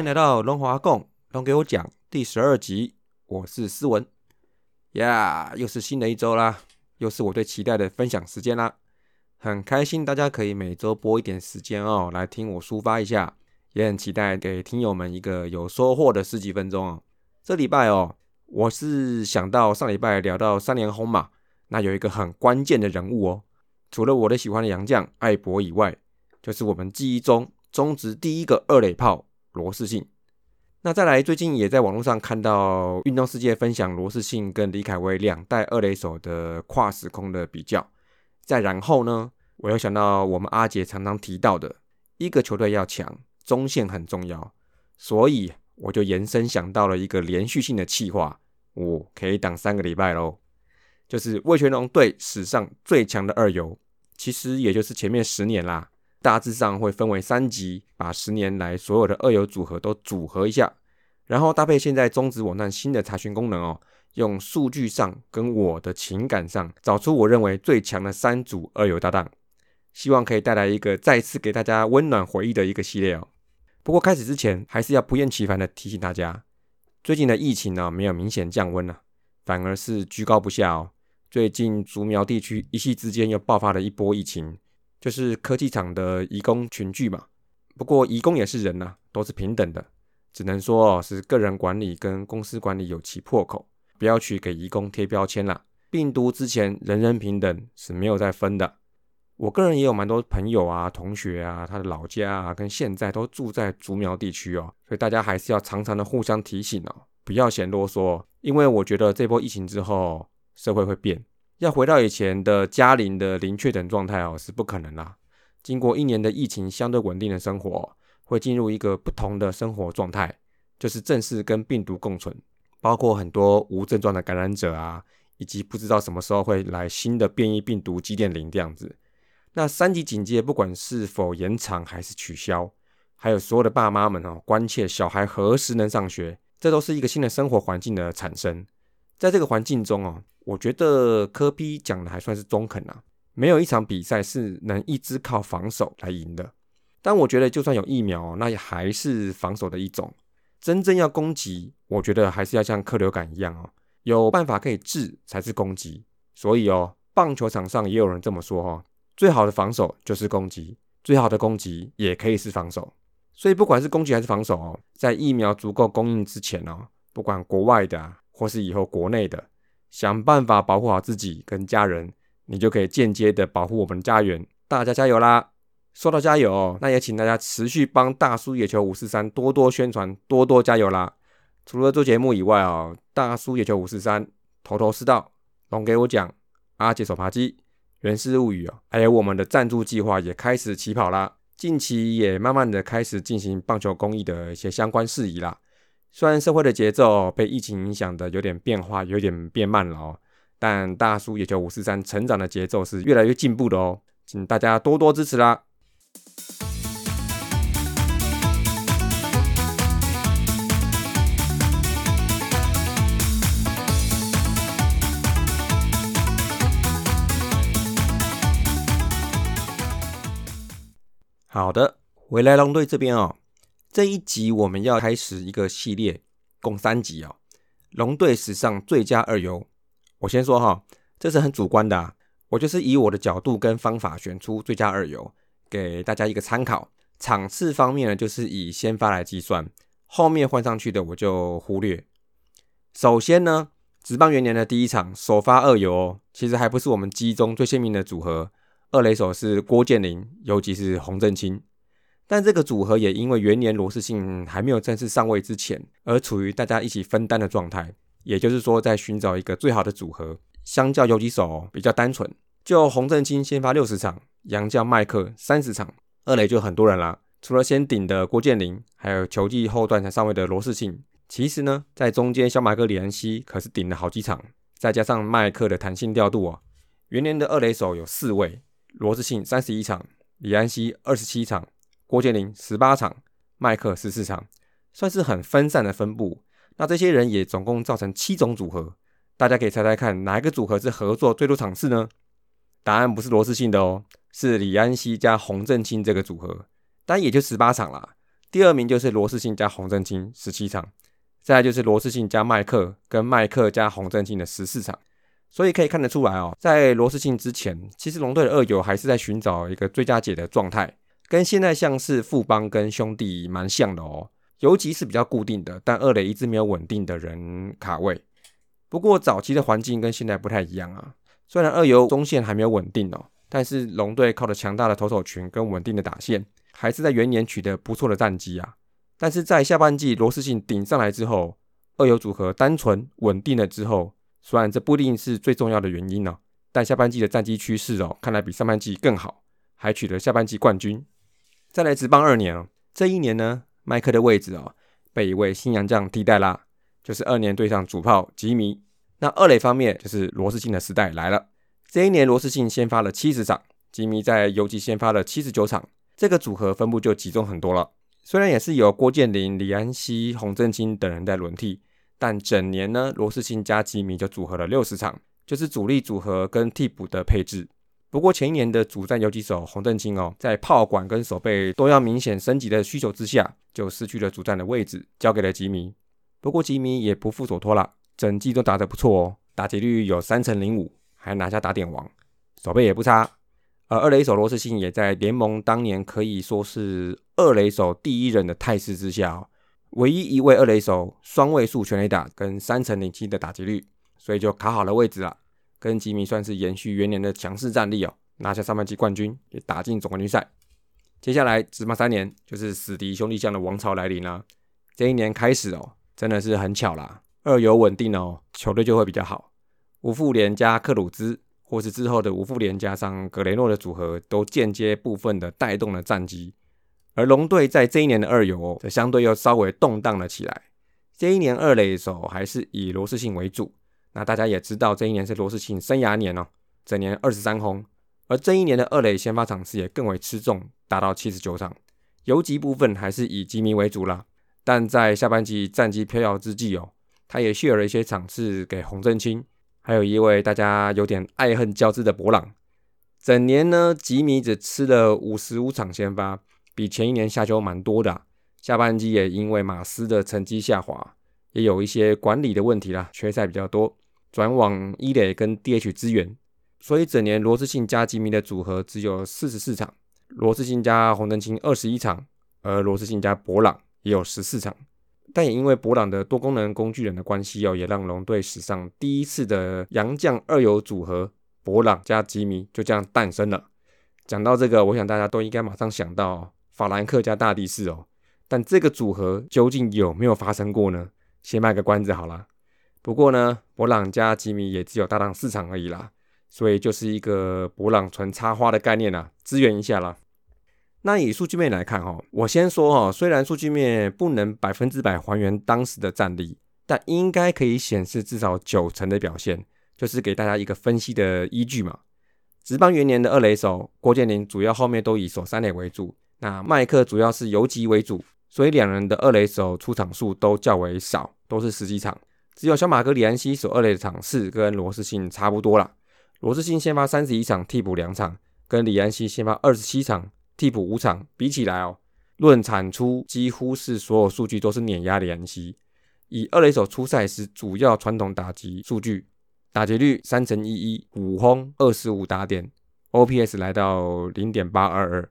欢迎来到龙华共龙给我讲第十二集，我是思文呀，又是新的一周啦，又是我最期待的分享时间啦，很开心大家可以每周播一点时间哦，来听我抒发一下，也很期待给听友们一个有收获的十几分钟哦。这礼拜哦，我是想到上礼拜聊到三连轰嘛，那有一个很关键的人物哦，除了我的喜欢的杨将艾博以外，就是我们记忆中中职第一个二垒炮。罗世信，那再来，最近也在网络上看到运动世界分享罗世信跟李凯威两代二垒手的跨时空的比较。再然后呢，我又想到我们阿杰常常提到的，一个球队要强，中线很重要，所以我就延伸想到了一个连续性的气划，我可以挡三个礼拜喽，就是魏全龙队史上最强的二游，其实也就是前面十年啦。大致上会分为三级，把十年来所有的二游组合都组合一下，然后搭配现在中职网站新的查询功能哦，用数据上跟我的情感上找出我认为最强的三组二游搭档，希望可以带来一个再次给大家温暖回忆的一个系列哦。不过开始之前，还是要不厌其烦的提醒大家，最近的疫情呢没有明显降温了，反而是居高不下哦。最近竹苗地区一夕之间又爆发了一波疫情。就是科技厂的移工群聚嘛，不过移工也是人呐，都是平等的，只能说是个人管理跟公司管理有其破口，不要去给移工贴标签啦。病毒之前人人平等是没有再分的。我个人也有蛮多朋友啊、同学啊，他的老家啊跟现在都住在竹苗地区哦，所以大家还是要常常的互相提醒哦，不要嫌啰嗦，因为我觉得这波疫情之后社会会变。要回到以前的嘉陵的零确诊状态哦，是不可能啦。经过一年的疫情相对稳定的生活，会进入一个不同的生活状态，就是正式跟病毒共存，包括很多无症状的感染者啊，以及不知道什么时候会来新的变异病毒基点零这样子。那三级警戒不管是否延长还是取消，还有所有的爸妈们哦，关切小孩何时能上学，这都是一个新的生活环境的产生。在这个环境中哦。我觉得科比讲的还算是中肯啊，没有一场比赛是能一直靠防守来赢的。但我觉得就算有疫苗，那也还是防守的一种。真正要攻击，我觉得还是要像客流感一样哦，有办法可以治才是攻击。所以哦，棒球场上也有人这么说哈，最好的防守就是攻击，最好的攻击也可以是防守。所以不管是攻击还是防守哦，在疫苗足够供应之前哦，不管国外的啊或是以后国内的。想办法保护好自己跟家人，你就可以间接的保护我们家园。大家加油啦！说到加油，那也请大家持续帮大叔野球五四三多多宣传，多多加油啦！除了做节目以外哦，大叔野球五四三头头是道，龙给我讲，阿杰手扒鸡，源氏物语哦，还有我们的赞助计划也开始起跑啦。近期也慢慢的开始进行棒球公益的一些相关事宜啦。虽然社会的节奏被疫情影响的有点变化，有点变慢了哦，但大叔野球五四三成长的节奏是越来越进步的哦，请大家多多支持啦。好的，回来龙队这边哦。这一集我们要开始一个系列，共三集哦。龙队史上最佳二游，我先说哈，这是很主观的，我就是以我的角度跟方法选出最佳二游，给大家一个参考。场次方面呢，就是以先发来计算，后面换上去的我就忽略。首先呢，职棒元年的第一场首发二游哦，其实还不是我们机中最鲜明的组合，二垒手是郭建林，尤其是洪振清。但这个组合也因为元年罗氏信还没有正式上位之前，而处于大家一起分担的状态。也就是说，在寻找一个最好的组合，相较游击手比较单纯。就洪振清先发六十场，杨将麦克三十场，二垒就很多人啦。除了先顶的郭建林，还有球技后段才上位的罗氏信。其实呢，在中间小马哥李安熙可是顶了好几场，再加上麦克的弹性调度啊，元年的二垒手有四位：罗氏信三十一场，李安熙二十七场。郭建林十八场，麦克十四场，算是很分散的分布。那这些人也总共造成七种组合，大家可以猜猜看，哪一个组合是合作最多场次呢？答案不是罗氏信的哦，是李安熙加洪振清这个组合，但也就十八场啦。第二名就是罗世信加洪正清十七场，再来就是罗世信加麦克跟麦克加洪正清的十四场。所以可以看得出来哦，在罗世信之前，其实龙队的二友还是在寻找一个最佳解的状态，跟现在像是富邦跟兄弟蛮像的哦。游击是比较固定的，但二垒一直没有稳定的人卡位。不过早期的环境跟现在不太一样啊。虽然二游中线还没有稳定哦，但是龙队靠着强大的投手群跟稳定的打线，还是在元年取得不错的战绩啊。但是在下半季罗世信顶上来之后，二游组合单纯稳定了之后，虽然这不一定是最重要的原因呢，但下半季的战绩趋势哦，看来比上半季更好，还取得下半季冠军。再来职棒二年哦，这一年呢？麦克的位置哦，被一位新洋将替代啦，就是二年对上主炮吉米。那二垒方面就是罗斯信的时代来了。这一年罗斯信先发了七十场，吉米在游击先发了七十九场，这个组合分布就集中很多了。虽然也是有郭建林、李安熙、洪正清等人在轮替，但整年呢，罗斯信加吉米就组合了六十场，就是主力组合跟替补的配置。不过前一年的主战游击手洪正清哦，在炮管跟手背都要明显升级的需求之下，就失去了主战的位置，交给了吉米。不过吉米也不负所托啦，整季都打得不错哦，打击率有三成零五，还拿下打点王，手背也不差。而二垒手罗世信也在联盟当年可以说是二垒手第一人的态势之下，唯一一位二垒手双位数全垒打跟三成零七的打击率，所以就卡好了位置了。跟吉米算是延续元年的强势战力哦，拿下上半季冠军，也打进总冠军赛。接下来直棒三年，就是死敌兄弟将的王朝来临了。这一年开始哦，真的是很巧啦，二游稳定哦，球队就会比较好。吴富连加克鲁兹，或是之后的吴富连加上格雷诺的组合，都间接部分的带动了战绩。而龙队在这一年的二游，则相对又稍微动荡了起来。这一年二垒手还是以罗斯信为主。那大家也知道，这一年是罗世庆生涯年哦，整年二十三轰，而这一年的二垒先发场次也更为吃重，达到七十九场。游击部分还是以吉米为主啦，但在下半季战绩飘摇之际哦，他也 share 了一些场次给洪振清，还有一位大家有点爱恨交织的博朗。整年呢，吉米只吃了五十五场先发，比前一年下修蛮多的。下半季也因为马斯的成绩下滑，也有一些管理的问题啦，缺赛比较多。转往伊垒跟 DH 支援，所以整年罗斯信加吉米的组合只有四十四场，罗斯信加洪登清二十一场，而罗斯信加博朗也有十四场。但也因为博朗的多功能工具人的关系哦，也让龙队史上第一次的洋将二游组合博朗加吉米就这样诞生了。讲到这个，我想大家都应该马上想到法兰克加大地士哦，但这个组合究竟有没有发生过呢？先卖个关子好了。不过呢，博朗加吉米也只有搭档市场而已啦，所以就是一个博朗纯插花的概念啦，支援一下啦。那以数据面来看哈，我先说哈，虽然数据面不能百分之百还原当时的战力，但应该可以显示至少九成的表现，就是给大家一个分析的依据嘛。职棒元年的二垒手郭建林主要后面都以守三垒为主，那麦克主要是游击为主，所以两人的二垒手出场数都较为少，都是十几场。只有小马哥李安西守二垒的场次跟罗斯信差不多了。罗斯信先发三十一场，替补两场，跟李安西先发二十七场，替补五场比起来哦，论产出几乎是所有数据都是碾压李安西。以二垒手出赛时主要传统打击数据，打击率三乘一一，五轰二十五打点，OPS 来到零点八二二，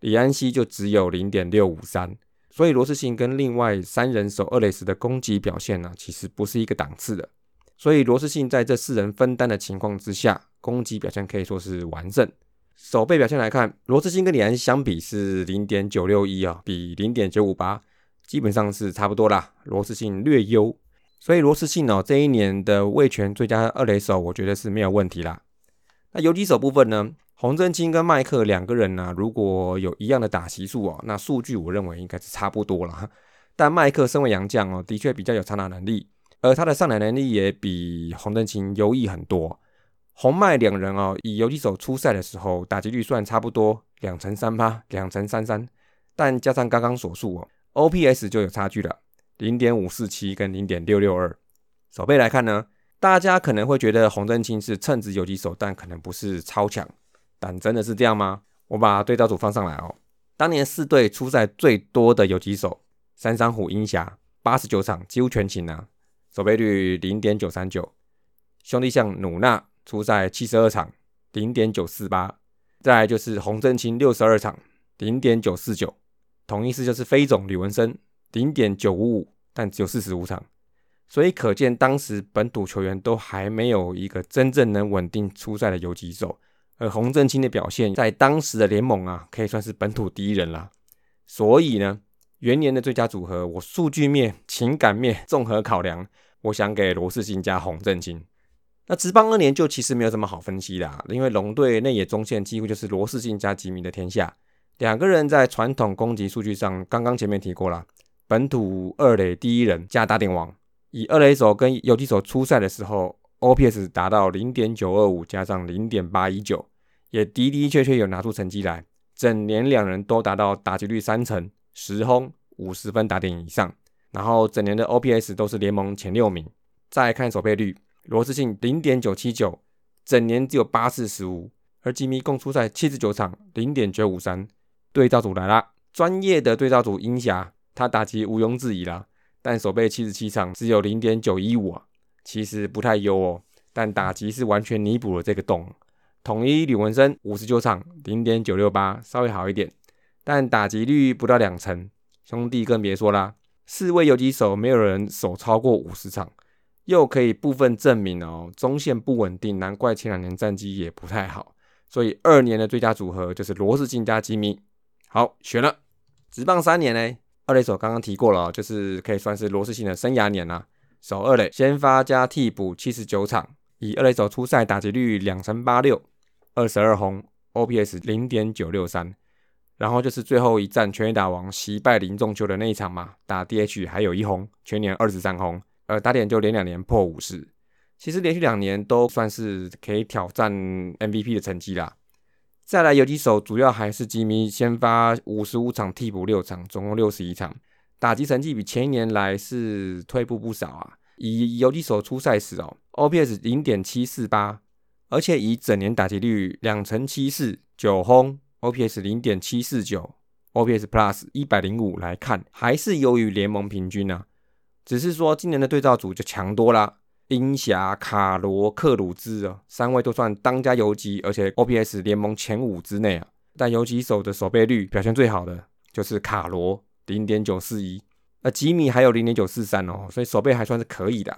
李安西就只有零点六五三。所以罗斯信跟另外三人守二垒时的攻击表现呢，其实不是一个档次的。所以罗斯信在这四人分担的情况之下，攻击表现可以说是完胜。守备表现来看，罗斯信跟李安相比是零点九六一啊，比零点九五八基本上是差不多啦。罗斯信略优，所以罗斯信哦这一年的卫权最佳二垒手，我觉得是没有问题啦。那游击手部分呢？洪振清跟麦克两个人呢，如果有一样的打席数哦，那数据我认为应该是差不多了。但麦克身为洋将哦，的确比较有长打能力，而他的上垒能力也比洪振清优异很多。红麦两人哦，以游击手出赛的时候，打击率算差不多两成三八、两成三三，但加上刚刚所述哦，OPS 就有差距了，零点五四七跟零点六六二。手背来看呢，大家可能会觉得洪振清是称职游击手，但可能不是超强。但真的是这样吗？我把对照组放上来哦。当年四队出赛最多的游击手，三山虎鹰侠八十九场几乎全勤啊，守备率零点九三九。兄弟像努纳出赛七十二场，零点九四八。再来就是洪振清六十二场，零点九四九。同一师就是飞总吕文生零点九五五，但只有四十五场。所以可见当时本土球员都还没有一个真正能稳定出赛的游击手。而洪振清的表现在当时的联盟啊，可以算是本土第一人了。所以呢，元年的最佳组合，我数据面、情感面综合考量，我想给罗世新加洪振清。那职棒二年就其实没有什么好分析的，啊因为龙队内野中线几乎就是罗世信加吉米的天下。两个人在传统攻击数据上，刚刚前面提过了，本土二垒第一人加打点王，以二垒手跟游击手出赛的时候。OPS 达到零点九二五加上零点八一九，也的的确确有拿出成绩来。整年两人都达到打击率三成，十轰五十分打点以上，然后整年的 OPS 都是联盟前六名。再看守备率，罗志信零点九七九，整年只有八次失误，而吉米共出赛七十九场，零点九五三。对照组来啦，专业的对照组鹰侠，他打击毋庸置疑啦，但守备七十七场只有零点九一五啊。其实不太优哦，但打击是完全弥补了这个洞。统一吕文生五十九场零点九六八，稍微好一点，但打击率不到两成。兄弟更别说啦，四位游击手没有人守超过五十场，又可以部分证明哦，中线不稳定，难怪前两年战绩也不太好。所以二年的最佳组合就是罗世进加吉米。好，选了。直棒三年呢，二垒手刚刚提过了，就是可以算是罗世信的生涯年啦。守二垒，先发加替补七十九场，以二垒手出赛打击率两成八六，二十二轰，OPS 零点九六三。然后就是最后一战全垒打王惜败林仲秋的那一场嘛，打 DH 还有一轰，全年二十三轰，呃，打点就连两年破五十。其实连续两年都算是可以挑战 MVP 的成绩啦。再来游击手主要还是吉米先发五十五场，替补六场，总共六十一场。打击成绩比前一年来是退步不少啊！以游击手出赛时哦，OPS 零点七四八，而且以整年打击率两成七四九轰，OPS 零点七四九，OPS Plus 一百零五来看，还是优于联盟平均啊。只是说今年的对照组就强多啦，鹰侠、卡罗、克鲁兹啊，三位都算当家游击，而且 OPS 联盟前五之内啊。但游击手的守备率表现最好的就是卡罗。零点九四一，那吉米还有零点九四三哦，所以守备还算是可以的。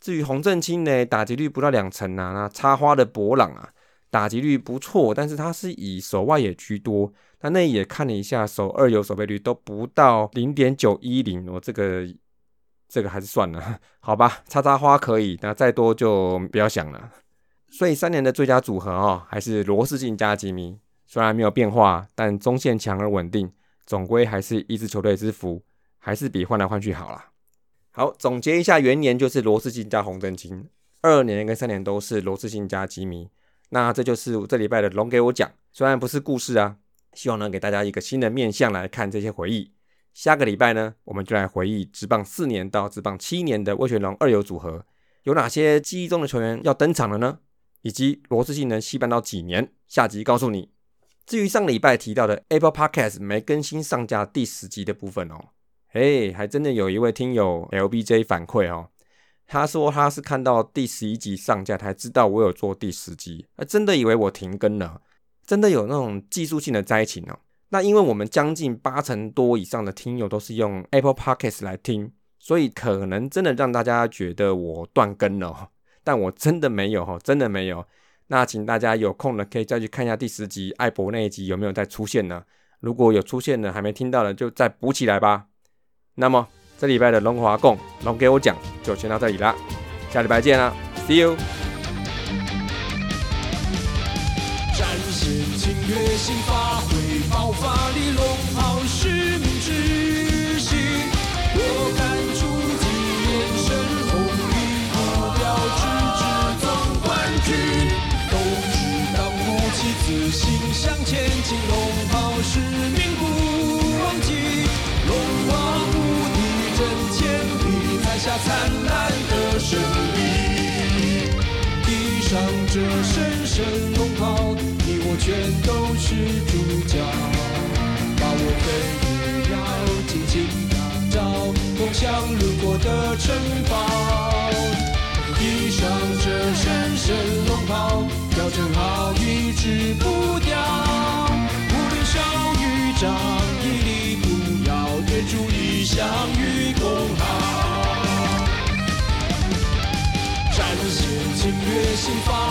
至于洪振清呢，打击率不到两成啊。那插花的博朗啊，打击率不错，但是他是以手外野居多。那内野看了一下，手二游守备率都不到零点九一零，我这个这个还是算了，好吧。插插花可以，那再多就不要想了。所以三年的最佳组合哦，还是罗世进加吉米，虽然没有变化，但中线强而稳定。总归还是一支球队之福，还是比换来换去好啦。好，总结一下，元年就是罗世信加洪振清，二年跟三年都是罗世信加吉米。那这就是这礼拜的龙给我讲，虽然不是故事啊，希望能给大家一个新的面向来看这些回忆。下个礼拜呢，我们就来回忆职棒四年到职棒七年的魏全龙二游组合，有哪些记忆中的球员要登场了呢？以及罗世信能戏办到几年？下集告诉你。至于上礼拜提到的 Apple Podcast 没更新上架第十集的部分哦，嘿，还真的有一位听友 LBJ 反馈哦，他说他是看到第十一集上架才知道我有做第十集，他真的以为我停更了，真的有那种技术性的灾情哦。那因为我们将近八成多以上的听友都是用 Apple Podcast 来听，所以可能真的让大家觉得我断更了，但我真的没有哈，真的没有。那请大家有空了可以再去看一下第十集艾博那一集有没有再出现呢？如果有出现的还没听到的，就再补起来吧。那么这礼拜的龙华共龙给我讲就先到这里啦，下礼拜见啦，See you。下灿烂的胜利，披上这神圣龙袍，你我全都是主角。把我们也要尽情打造梦想路过的城堡。略性，